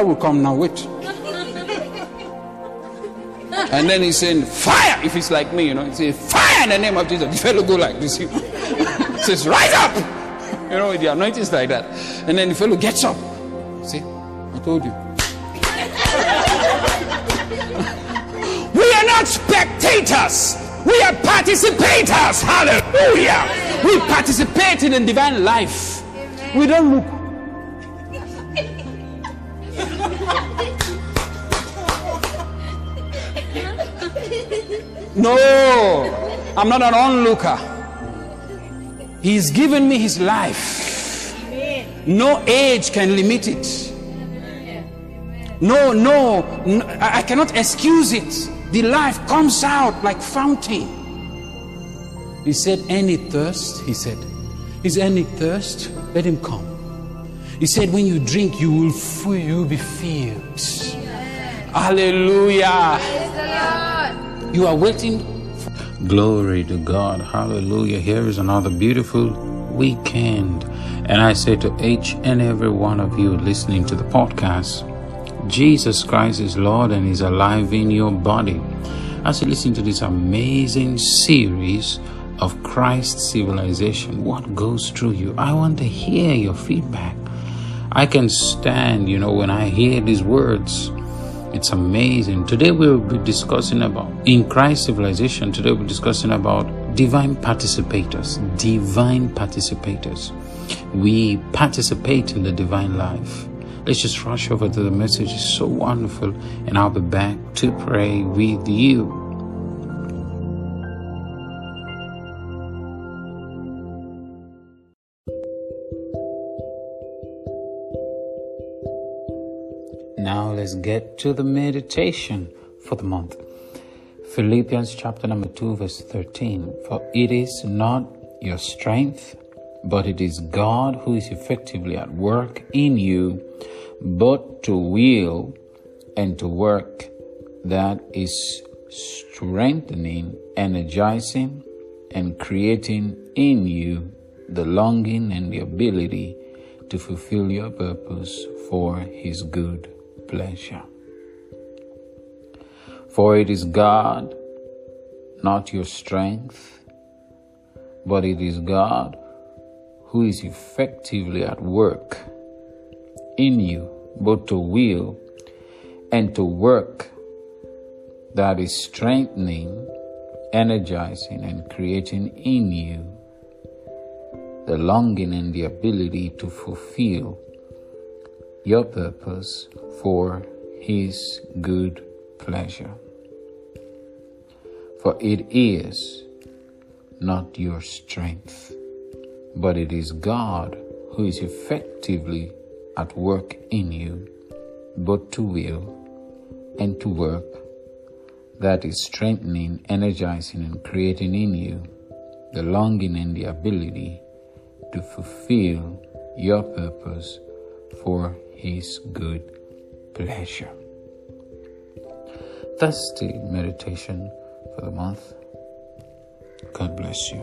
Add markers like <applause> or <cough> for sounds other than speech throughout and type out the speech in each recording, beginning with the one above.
water will come now. Wait. And then he's saying, Fire! If it's like me, you know, he says, Fire in the name of Jesus. The fellow go like this. he <laughs> says, Rise up! You know, with the anointing is like that. And then the fellow gets up. See, I told you. <laughs> we are not spectators. We are participators. Hallelujah. We participate in the divine life. We don't look. No, I'm not an onlooker. He's given me his life. No age can limit it. No, no, no, I cannot excuse it. The life comes out like fountain. He said, Any thirst, he said, Is any thirst? Let him come. He said, When you drink, you will you will be filled. Hallelujah. You are waiting. For- Glory to God. Hallelujah. Here is another beautiful weekend. And I say to each and every one of you listening to the podcast, Jesus Christ is Lord and is alive in your body. As you listen to this amazing series of Christ civilization, what goes through you? I want to hear your feedback. I can stand, you know, when I hear these words it's amazing. Today we will be discussing about, in Christ civilization, today we'll be discussing about divine participators. Divine participators. We participate in the divine life. Let's just rush over to the message. It's so wonderful. And I'll be back to pray with you. Get to the meditation for the month. Philippians chapter number 2, verse 13. For it is not your strength, but it is God who is effectively at work in you, both to will and to work that is strengthening, energizing, and creating in you the longing and the ability to fulfill your purpose for His good pleasure. For it is God, not your strength, but it is God who is effectively at work in you, both to will and to work that is strengthening, energizing, and creating in you the longing and the ability to fulfill your purpose for His good pleasure. For it is not your strength, but it is God who is effectively at work in you, both to will and to work, that is strengthening, energizing, and creating in you the longing and the ability to fulfill your purpose for his good pleasure. That's the meditation for the month. God bless you.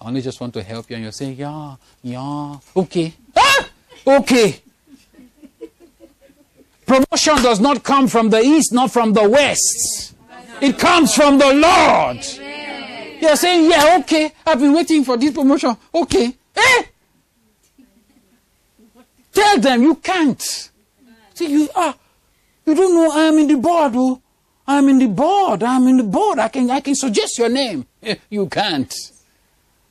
I only just want to help you, and you're saying, Yeah, yeah, okay. Ah! Okay. Promotion does not come from the east, not from the west. It comes from the Lord. You're saying, Yeah, okay. I've been waiting for this promotion. Okay. Eh? Tell them you can't. See, you are. You don't know I'm in the board. Oh. I'm in the board. I'm in the board. I can, I can suggest your name. You can't.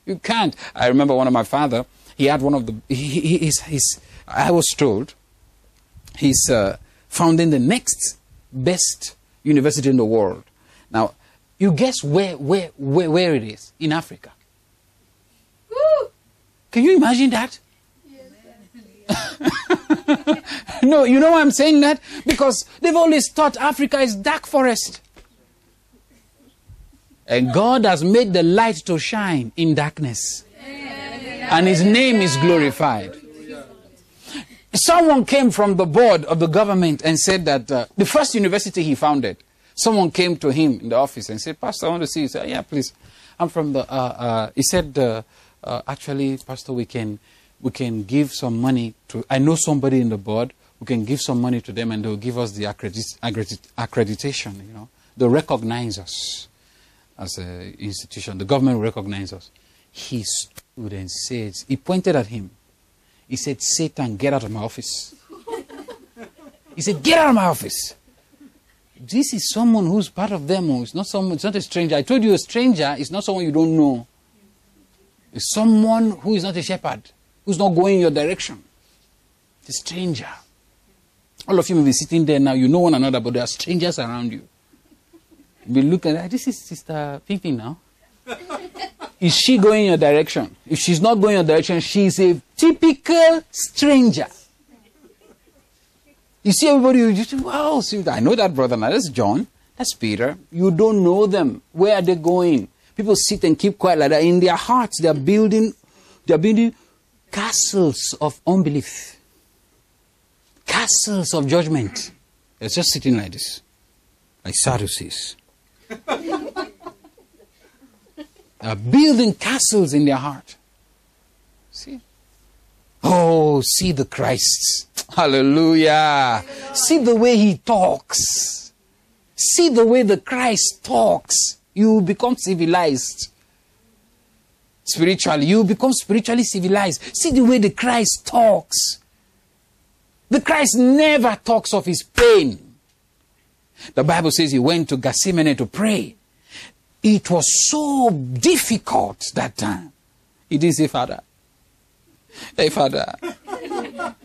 You can't. I remember one of my father. He had one of the. He, he, he's, I was told he's uh, founding the next best university in the world. Now, you guess where, where, where, where it is? In Africa. Can you imagine that? <laughs> no, you know why I'm saying that? Because they've always thought Africa is dark forest. And God has made the light to shine in darkness. And his name is glorified. Someone came from the board of the government and said that uh, the first university he founded, someone came to him in the office and said, Pastor, I want to see you. He said, Yeah, please. I'm from the, uh, uh, he said, uh, actually, Pastor, we can, we can give some money to, I know somebody in the board, we can give some money to them and they'll give us the accredit, accredit, accreditation, you know. They'll recognize us as an institution. The government will recognize us. He stood and said, he pointed at him. He said, Satan, get out of my office. <laughs> he said, get out of my office. This is someone who's part of them. It's not someone, it's not a stranger. I told you a stranger is not someone you don't know. It's someone who is not a shepherd, who's not going in your direction. It's a stranger. All of you may be sitting there now, you know one another, but there are strangers around you. Be looking at, this is Sister Pimpin now. <laughs> is she going your direction? If she's not going your direction, she's a typical stranger. You see everybody, you just, wow, see, I know that brother now. That's John. That's Peter. You don't know them. Where are they going? People sit and keep quiet like that. In their hearts, they're building, they're building castles of unbelief. Castles of judgment. They're just sitting like this. Like Sadducees. they're building castles in their heart. See? Oh, see the Christ. Hallelujah. See the way he talks. See the way the Christ talks. You become civilized. Spiritually, you become spiritually civilized. See the way the Christ talks. The Christ never talks of his pain. The Bible says he went to Gethsemane to pray. It was so difficult that time. He didn't say, Father, hey, Father, <laughs>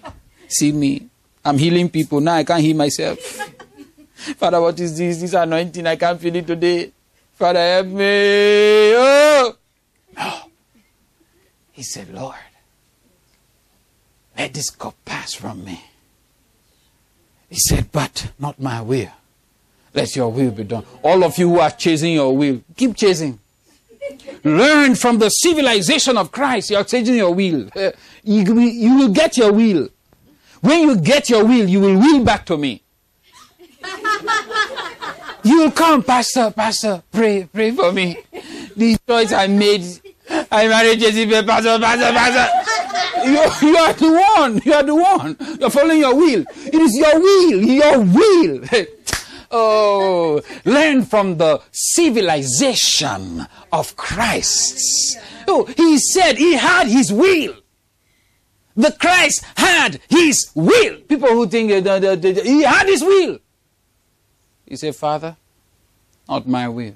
See me. I'm healing people. Now I can't heal myself. <laughs> Father, what is this? This anointing. I can't feel it today. Help me. Oh! No. He said, Lord, let this cup pass from me. He said, but not my will. Let your will be done. All of you who are chasing your will, keep chasing. Learn from the civilization of Christ. You're chasing your will. <laughs> You, you will get your will. When you get your will, you will will back to me. <laughs> you will come, Pastor, Pastor, pray, pray for me. The choice I made, I married Jezebel, Pastor, Pastor, Pastor. You, you are the one. You are the one. You're following your will. It is your will. Your will. <laughs> oh, learn from the civilization of Christ. Oh, he said he had his will. The Christ had his will. People who think that he had his will. He said, Father, not my will,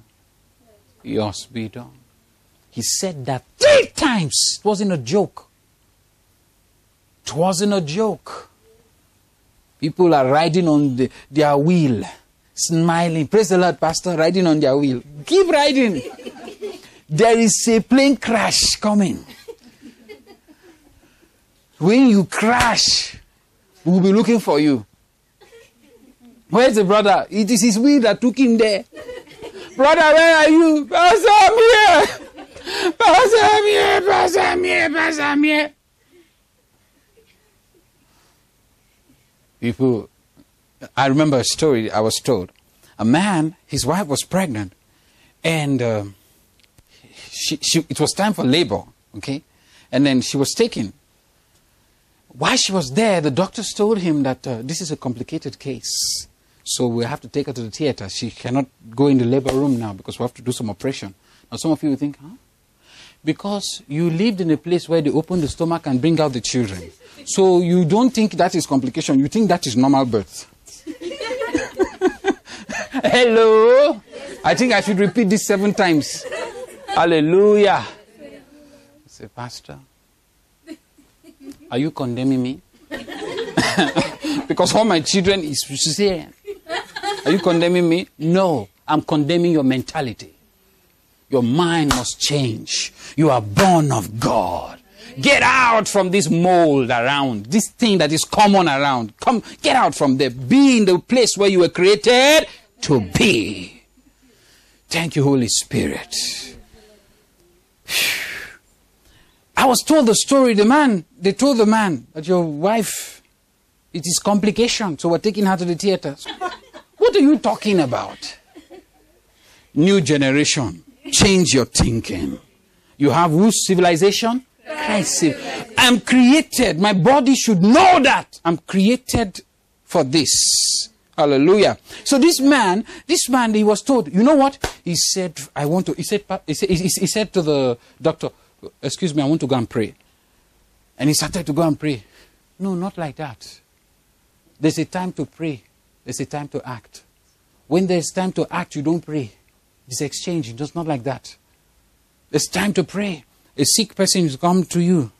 yours be done. He said that three times. It wasn't a joke. It wasn't a joke. People are riding on the, their wheel, smiling. Praise the Lord, Pastor, riding on their wheel. Keep riding. there is a plane crash coming. When you crash, we'll be looking for you. Where's the brother? It is his will that took him there. brother, where are you? Pastor, I'm here. Pastor, I'm here. Pastor, I'm here. Pastor, I'm here. People, I remember a story I was told. A man, his wife was pregnant, and uh, she, she, it was time for labor, okay? And then she was taken while she was there, the doctors told him that uh, this is a complicated case. So we have to take her to the theater. She cannot go in the labor room now because we have to do some operation. Now, some of you will think, huh? Because you lived in a place where they open the stomach and bring out the children. So you don't think that is complication. You think that is normal birth. <laughs> Hello? I think I should repeat this seven times. Hallelujah. Say, Pastor, are you condemning me? <laughs> because all my children is. Are you condemning me? No, I'm condemning your mentality. Your mind must change. You are born of God. Get out from this mold around, this thing that is common around. Come, get out from there. Be in the place where you were created to be. Thank you, Holy Spirit. I was told the story, the man, they told the man that your wife, it is complication, so we're taking her to the theater. What are you talking about? New generation, change your thinking. You have whose civilization? Christ. I'm created. My body should know that. I'm created for this. Hallelujah. So this man, this man, he was told, you know what? He said, I want to, he said, he said, he said to the doctor, excuse me, I want to go and pray. And he started to go and pray. No, not like that. There's a time to pray. There's a time to act. When there's time to act, you don't pray. It's exchange. It's not like that. It's time to pray. A sick person has come to you.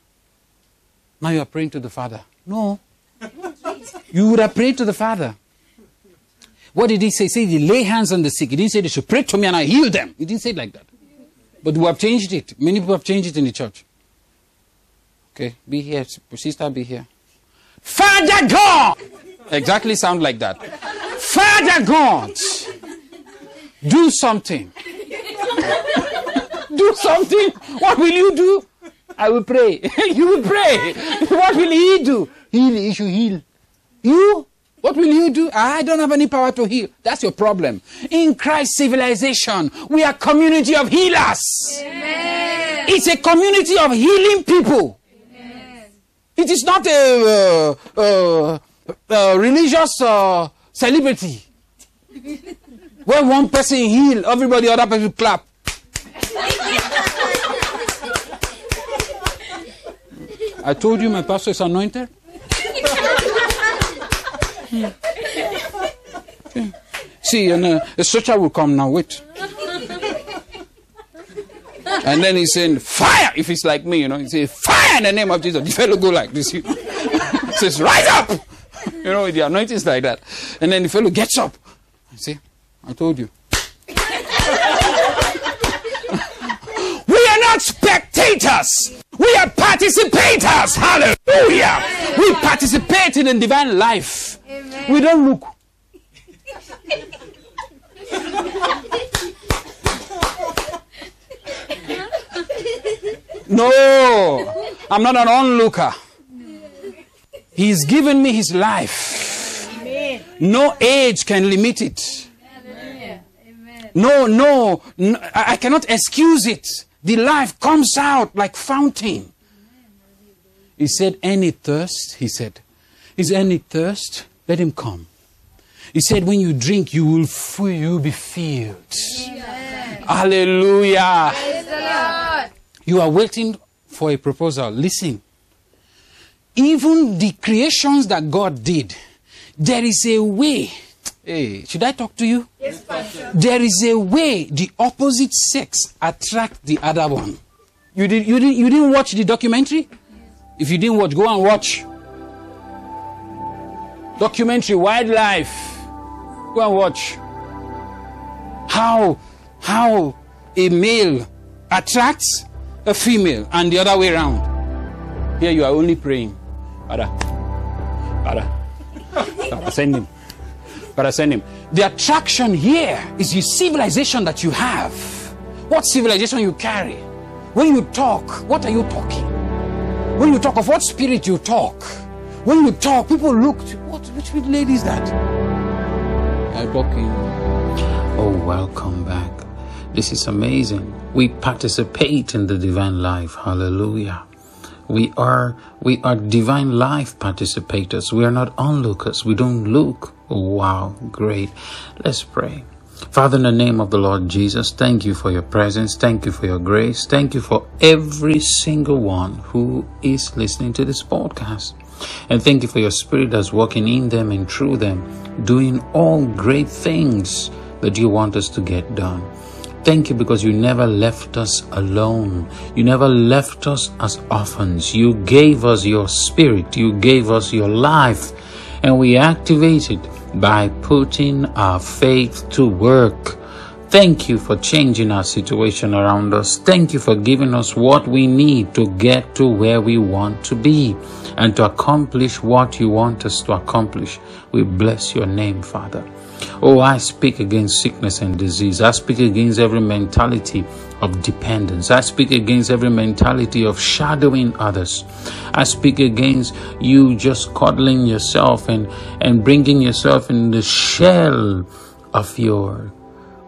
Now you are praying to the Father. No. <laughs> You would have prayed to the Father. What did he say? He said, he lay hands on the sick. He didn't say they should pray to me and I heal them. He didn't say it like that. But we have changed it. Many people have changed it in the church. Okay, be here. Sister, be here. Father God! Exactly sound like that. Father God! Do something. do something. What will you do? I will pray. <laughs> you will pray. What will he do? Heal. He should heal. You? What will you do? I don't have any power to heal. That's your problem. In Christ civilization, we are community of healers. Amen. It's a community of healing people. Amen. It is not a, uh, uh, uh, religious uh, celebrity. When one person heal, everybody other person clap. I told you my pastor is anointed. See, and uh, a stretcher will come now. Wait. And then he's saying, Fire! If he's like me, you know, he says, Fire in the name of Jesus. The fellow go like this. <laughs> he says, Rise up! You know, the anointing is like that. And then the fellow gets up. See, I told you. <laughs> we are not spectators. We are participators. Hallelujah. We participate in the divine life. Amen. We don't look. <laughs> no, I'm not an onlooker. He's given me his life. Amen. No age can limit it. No, no, no, I cannot excuse it. The life comes out like fountain. He said, Any thirst? He said, Is any thirst? Let him come. He said, When you drink, you will fill, you will be filled. Amen. Hallelujah. You are waiting for a proposal. Listen. Even the creations that God did, there is a way Hey, should I talk to you? Yes, Pastor. There is a way the opposite sex attract the other one. You did you didn't you didn't watch the documentary? If you didn't watch, go and watch. Documentary Wildlife. Go and watch. How how a male attracts a female and the other way around. Here you are only praying. Father. Father. Father, send him but I send him. The attraction here is the civilization that you have. What civilization you carry? When you talk, what are you talking? When you talk of what spirit you talk, when you talk, people look. What which lady is that? I'm talking. Oh, welcome back. This is amazing. We participate in the divine life. Hallelujah. We are we are divine life participators. We are not onlookers. We don't look. Wow, great. Let's pray. Father, in the name of the Lord Jesus, thank you for your presence. Thank you for your grace. Thank you for every single one who is listening to this podcast. And thank you for your spirit that's working in them and through them, doing all great things that you want us to get done. Thank you because you never left us alone. You never left us as orphans. You gave us your spirit. You gave us your life. And we activated by putting our faith to work. Thank you for changing our situation around us. Thank you for giving us what we need to get to where we want to be and to accomplish what you want us to accomplish. We bless your name, Father. Oh, I speak against sickness and disease. I speak against every mentality of dependence. I speak against every mentality of shadowing others. I speak against you just coddling yourself and, and bringing yourself in the shell of your,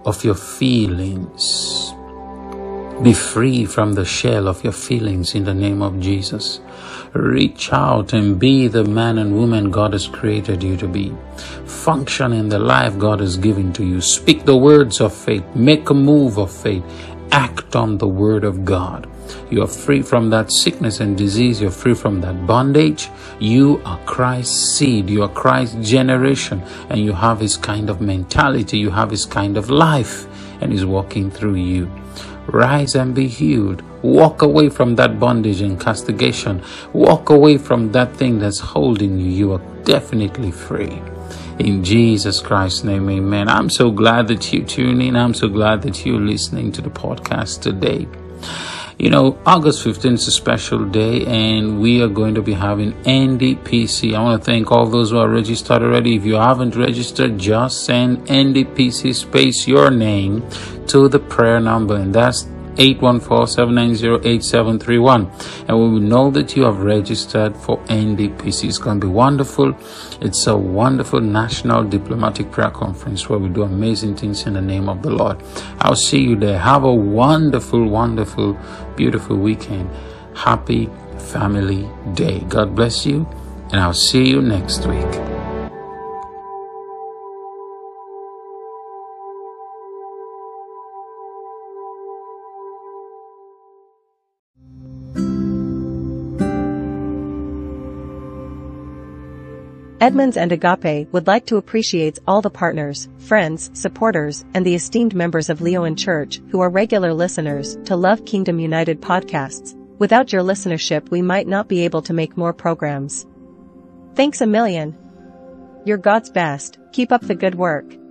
of your feelings. Be free from the shell of your feelings in the name of Jesus. Reach out and be the man and woman God has created you to be. Function in the life God has given to you. Speak the words of faith. Make a move of faith. Act on the word of God. You are free from that sickness and disease. You're free from that bondage. You are Christ's seed. You are Christ's generation. And you have his kind of mentality. You have his kind of life. And he's walking through you. Rise and be healed. Walk away from that bondage and castigation. Walk away from that thing that's holding you. You are definitely free. In Jesus Christ's name, amen. I'm so glad that you tune in. I'm so glad that you're listening to the podcast today. You know, August 15th is a special day and we are going to be having NDPC. I want to thank all those who are registered already. If you haven't registered, just send NDPC space your name to the prayer number and that's 814-790-8731 and we will know that you have registered for NDPC. It's going to be wonderful. It's a wonderful national diplomatic prayer conference where we do amazing things in the name of the Lord. I'll see you there. Have a wonderful, wonderful, beautiful weekend. Happy Family Day. God bless you and I'll see you next week. Edmonds and Agape would like to appreciate all the partners, friends, supporters, and the esteemed members of Leon Church who are regular listeners to Love Kingdom United podcasts. Without your listenership we might not be able to make more programs. Thanks a million. You're God's best, keep up the good work.